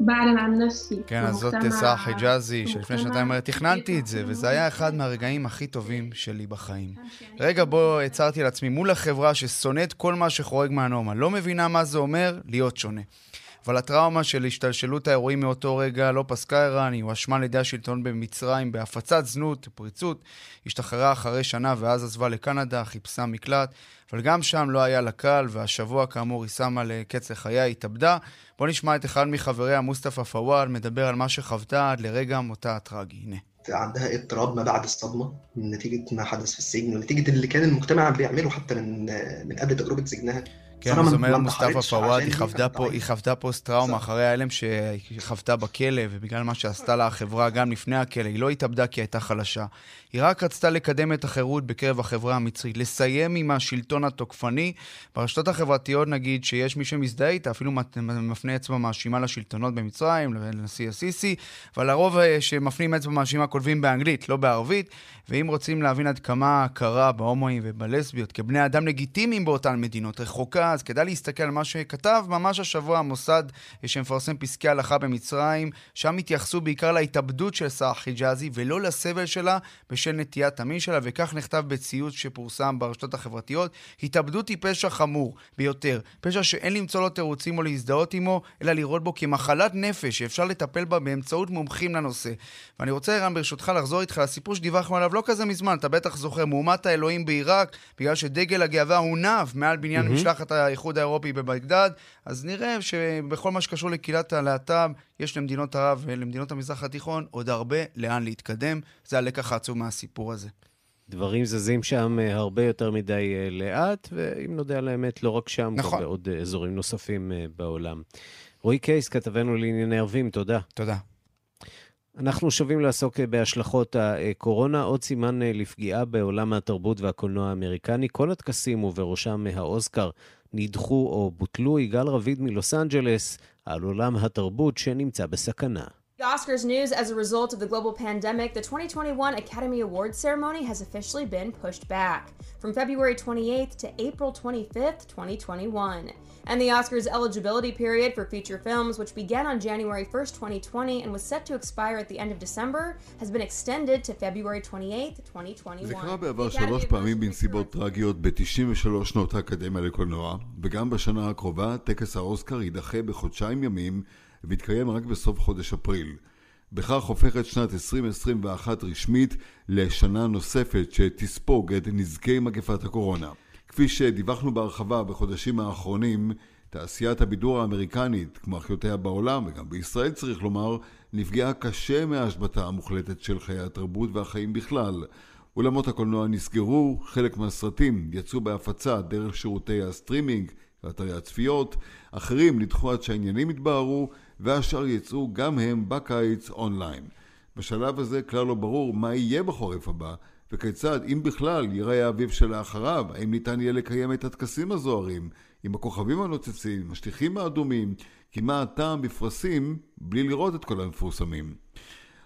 [SPEAKER 18] بعلن عن نفسي. כן, אז זאת סאר חיג'אזי, שלפני שנתיים אומרת, תכננתי את זה, וזה היה אחד מהרגעים הכי טובים שלי בחיים. רגע בו הצהרתי לעצמי מול החברה ששונאת כל מה שחורג מהנורמה, לא מבינה מה זה אומר להיות שונה. אבל הטראומה של השתלשלות האירועים מאותו רגע לא פסקה ערן, היא הואשמה על ידי השלטון במצרים בהפצת זנות, פריצות, השתחררה אחרי שנה ואז עזבה לקנדה, חיפשה מקלט, אבל גם שם לא היה לה קל, והשבוע כאמור היא שמה לקץ לחייה, התאבדה. בואו נשמע את אחד מחבריה, מוסטפא פוואל, מדבר על מה שחוותה עד לרגע מותה הטרגי. הנה.
[SPEAKER 19] عندها اضطراب ما بعد الصدمه نتيجه ما حدث في السجن ونتيجه اللي كان المجتمع بيعمله حتى من من قبل تجربه سجنها
[SPEAKER 18] כן, אז אומר מוסטפא פוואד, היא חוותה פה, היא חוותה פוסט-טראומה אחרי ההלם שהיא חוותה בכלא, ובגלל מה שעשתה לה החברה גם לפני הכלא, היא לא התאבדה כי הייתה חלשה. היא רק רצתה לקדם את החירות בקרב החברה המצרית, לסיים עם השלטון התוקפני. ברשתות החברתיות נגיד שיש מי שמזדהה איתה, אפילו מפנה אצבע מאשימה לשלטונות במצרים, לנשיא א-סיסי, אבל לרוב אה, שמפנים אצבע מאשימה כותבים באנגלית, לא בערבית. ואם רוצים להבין עד כמה הכרה בהומואים ובלסביות כבני אדם לגיטימיים באותן מדינות רחוקה, אז כדאי להסתכל על מה שכתב ממש השבוע המוסד שמפרסם פסקי הלכה במצרים, שם התייחסו בעיקר להתאבדות של סאח חיג'אזי ולא לסבל שלה בשל נטיית המין שלה, וכך נכתב בציוץ שפורסם ברשתות החברתיות: התאבדות היא פשע חמור ביותר, פשע שאין למצוא לו תירוצים או להזדהות עמו, אלא לראות בו כמחלת נפש שאפשר לטפל בה באמצעות מומחים לנושא. ואני רוצה, ערן, ברשותך לחזור איתך לסיפור שדיווחנו עליו לא כזה מזמן, אתה בטח זוכר, מהומת האלוהים בעיראק, בגלל שדגל הגאווה הונב מעל בניין mm-hmm. משלחת האיחוד האירופי בבגדד, אז נראה שבכל מה שקשור לקהילת הלהט"ב, יש למדינות ערב ולמדינות המזרח התיכון עוד הרבה לאן להתקדם. זה הלקח העצוב מהסיפור הזה.
[SPEAKER 1] דברים זזים שם אה, הרבה יותר מדי אה, לאט, ואם נודה על האמת, לא רק שם, נכון. גם בעוד אה, אזורים נוספים בעולם. רועי קייס, כתבנו לענייני ערבים, תודה.
[SPEAKER 18] תודה.
[SPEAKER 1] אנחנו שווים לעסוק בהשלכות הקורונה, עוד סימן לפגיעה בעולם התרבות והקולנוע האמריקני. כל הטקסים, ובראשם האוסקר, נדחו או בוטלו. יגאל רביד מלוס אנג'לס, על עולם התרבות שנמצא בסכנה.
[SPEAKER 20] The Oscars news as a result of the global pandemic, the 2021 Academy Awards ceremony has officially been pushed back from February 28th to April 25th, 2021. And the Oscars eligibility period for feature films, which began on January 1st, 2020 and was set to expire at the end of December, has been extended to February 28th, 2021. זה קרה בעבר שלוש פעמים בנסיבות טרגיות ב-93 שנות האקדמיה לקולנוע, וגם בשנה הקרובה טקס האוסקר יידחה בחודשיים ימים ויתקיים רק בסוף חודש אפריל. בכך הופכת שנת 2021 רשמית לשנה נוספת שתספוג את נזקי מגפת הקורונה. כפי שדיווחנו בהרחבה בחודשים האחרונים, תעשיית הבידור האמריקנית, כמו אחיותיה בעולם וגם בישראל צריך לומר, נפגעה קשה מההשבתה המוחלטת של חיי התרבות והחיים בכלל. אולמות הקולנוע נסגרו, חלק מהסרטים יצאו בהפצה דרך שירותי הסטרימינג ואתרי הצפיות, אחרים נדחו עד שהעניינים יתבהרו והשאר יצאו גם הם בקיץ אונליין.
[SPEAKER 21] בשלב הזה כלל לא ברור מה יהיה בחורף הבא, וכיצד, אם בכלל, ייראה האביב שלאחריו, האם ניתן יהיה לקיים את הטקסים הזוהרים, עם הכוכבים הנוצצים, השטיחים האדומים, כי מה הטעם בפרסים בלי לראות את כל המפורסמים.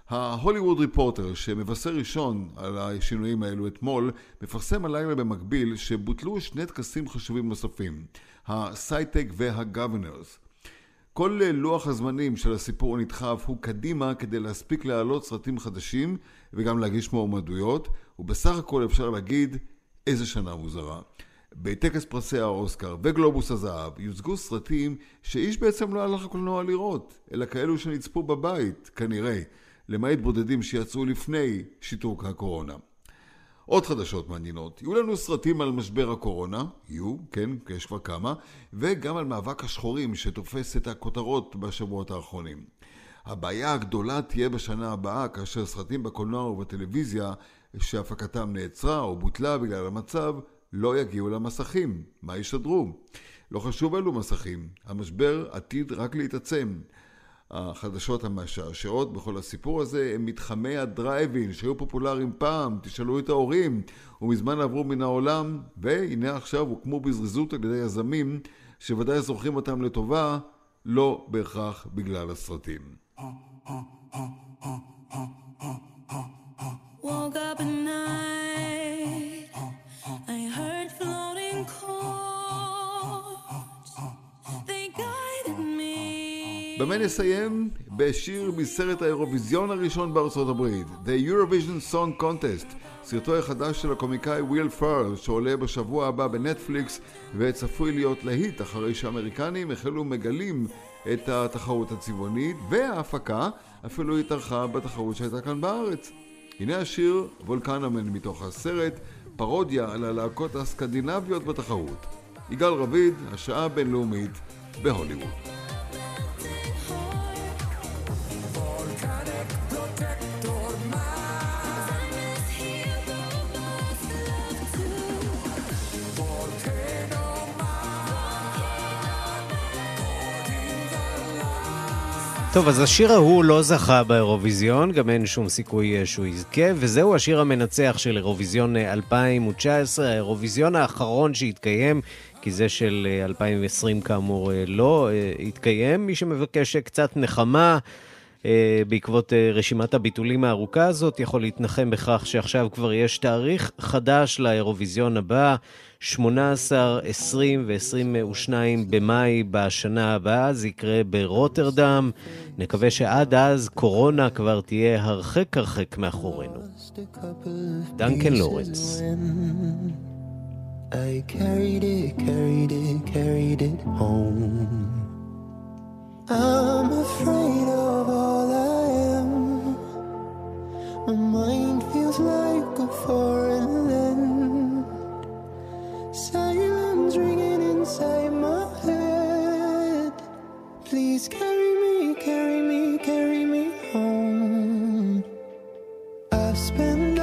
[SPEAKER 21] ההוליווד ריפורטר, שמבשר ראשון על השינויים האלו אתמול, מפרסם הלילה במקביל שבוטלו שני טקסים חשובים נוספים, ה Sci-Tech וה Governors. כל לוח הזמנים של הסיפור הנדחף הוא קדימה כדי להספיק להעלות סרטים חדשים וגם להגיש מועמדויות, ובסך הכל אפשר להגיד איזה שנה מוזרה. בטקס פרסי האוסקר וגלובוס הזהב יוצגו סרטים שאיש בעצם לא הלך לקולנוע לראות, אלא כאלו שנצפו בבית, כנראה, למעט בודדים שיצאו לפני שיתוק הקורונה. עוד חדשות מעניינות, יהיו לנו סרטים על משבר הקורונה, יהיו, כן, יש כבר כמה, וגם על מאבק השחורים שתופס את הכותרות בשבועות האחרונים. הבעיה הגדולה תהיה בשנה הבאה כאשר סרטים בקולנוע ובטלוויזיה שהפקתם נעצרה או בוטלה בגלל המצב לא יגיעו למסכים. מה ישדרו? לא חשוב אילו מסכים, המשבר עתיד רק להתעצם. החדשות המשעשעות בכל הסיפור הזה הם מתחמי הדרייבין שהיו פופולריים פעם, תשאלו את ההורים, ומזמן עברו מן העולם, והנה עכשיו הוקמו בזריזות על ידי יזמים שוודאי זוכרים אותם לטובה, לא בהכרח בגלל הסרטים. Woke up at night, I heard floating chords, במה נסיים? בשיר מסרט האירוויזיון הראשון בארצות הברית, The Eurovision Song Contest, סרטו החדש של הקומיקאי וויל פארל, שעולה בשבוע הבא בנטפליקס וצפוי להיות להיט אחרי שהאמריקנים החלו מגלים את התחרות הצבעונית וההפקה אפילו התארחה בתחרות שהייתה כאן בארץ. הנה השיר וולקנמן מתוך הסרט, פרודיה על הלהקות הסקנדינביות בתחרות. יגאל רביד, השעה הבינלאומית בהוליווד.
[SPEAKER 1] טוב, אז השיר ההוא לא זכה באירוויזיון, גם אין שום סיכוי אה, שהוא יזכה, וזהו השיר המנצח של אירוויזיון 2019, אה, האירוויזיון האחרון שהתקיים, כי זה של 2020 אה, כאמור לא התקיים. מי שמבקש קצת נחמה בעקבות רשימת הביטולים הארוכה הזאת, יכול להתנחם בכך שעכשיו כבר יש תאריך חדש לאירוויזיון הבא. 18, 20 ו-22 במאי בשנה הבאה, זה יקרה ברוטרדם. נקווה שעד אז קורונה כבר תהיה הרחק הרחק מאחורינו. דנקן לורנס. I carried it, carried it, carried it home. I'm afraid of all I am. My mind feels like a foreign land. Silence ringing inside my head. Please carry me, carry me, carry me home. I've spent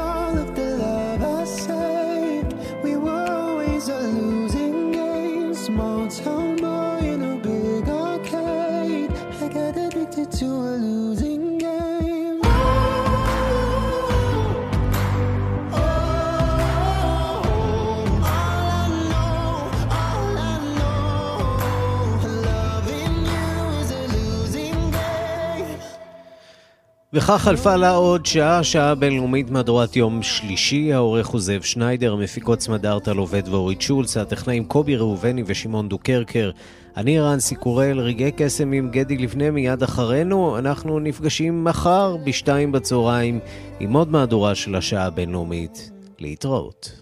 [SPEAKER 1] וכך חלפה לה עוד שעה, שעה בינלאומית מהדורת יום שלישי. העורך הוא זאב שניידר, המפיקות סמדארטה לובד ואורית שולץ, הטכנאים קובי ראובני ושמעון דוקרקר. אני רנסי קורל, רגעי קסם עם גדי לבנה מיד אחרינו. אנחנו נפגשים מחר בשתיים בצהריים עם עוד מהדורה של השעה הבינלאומית. להתראות.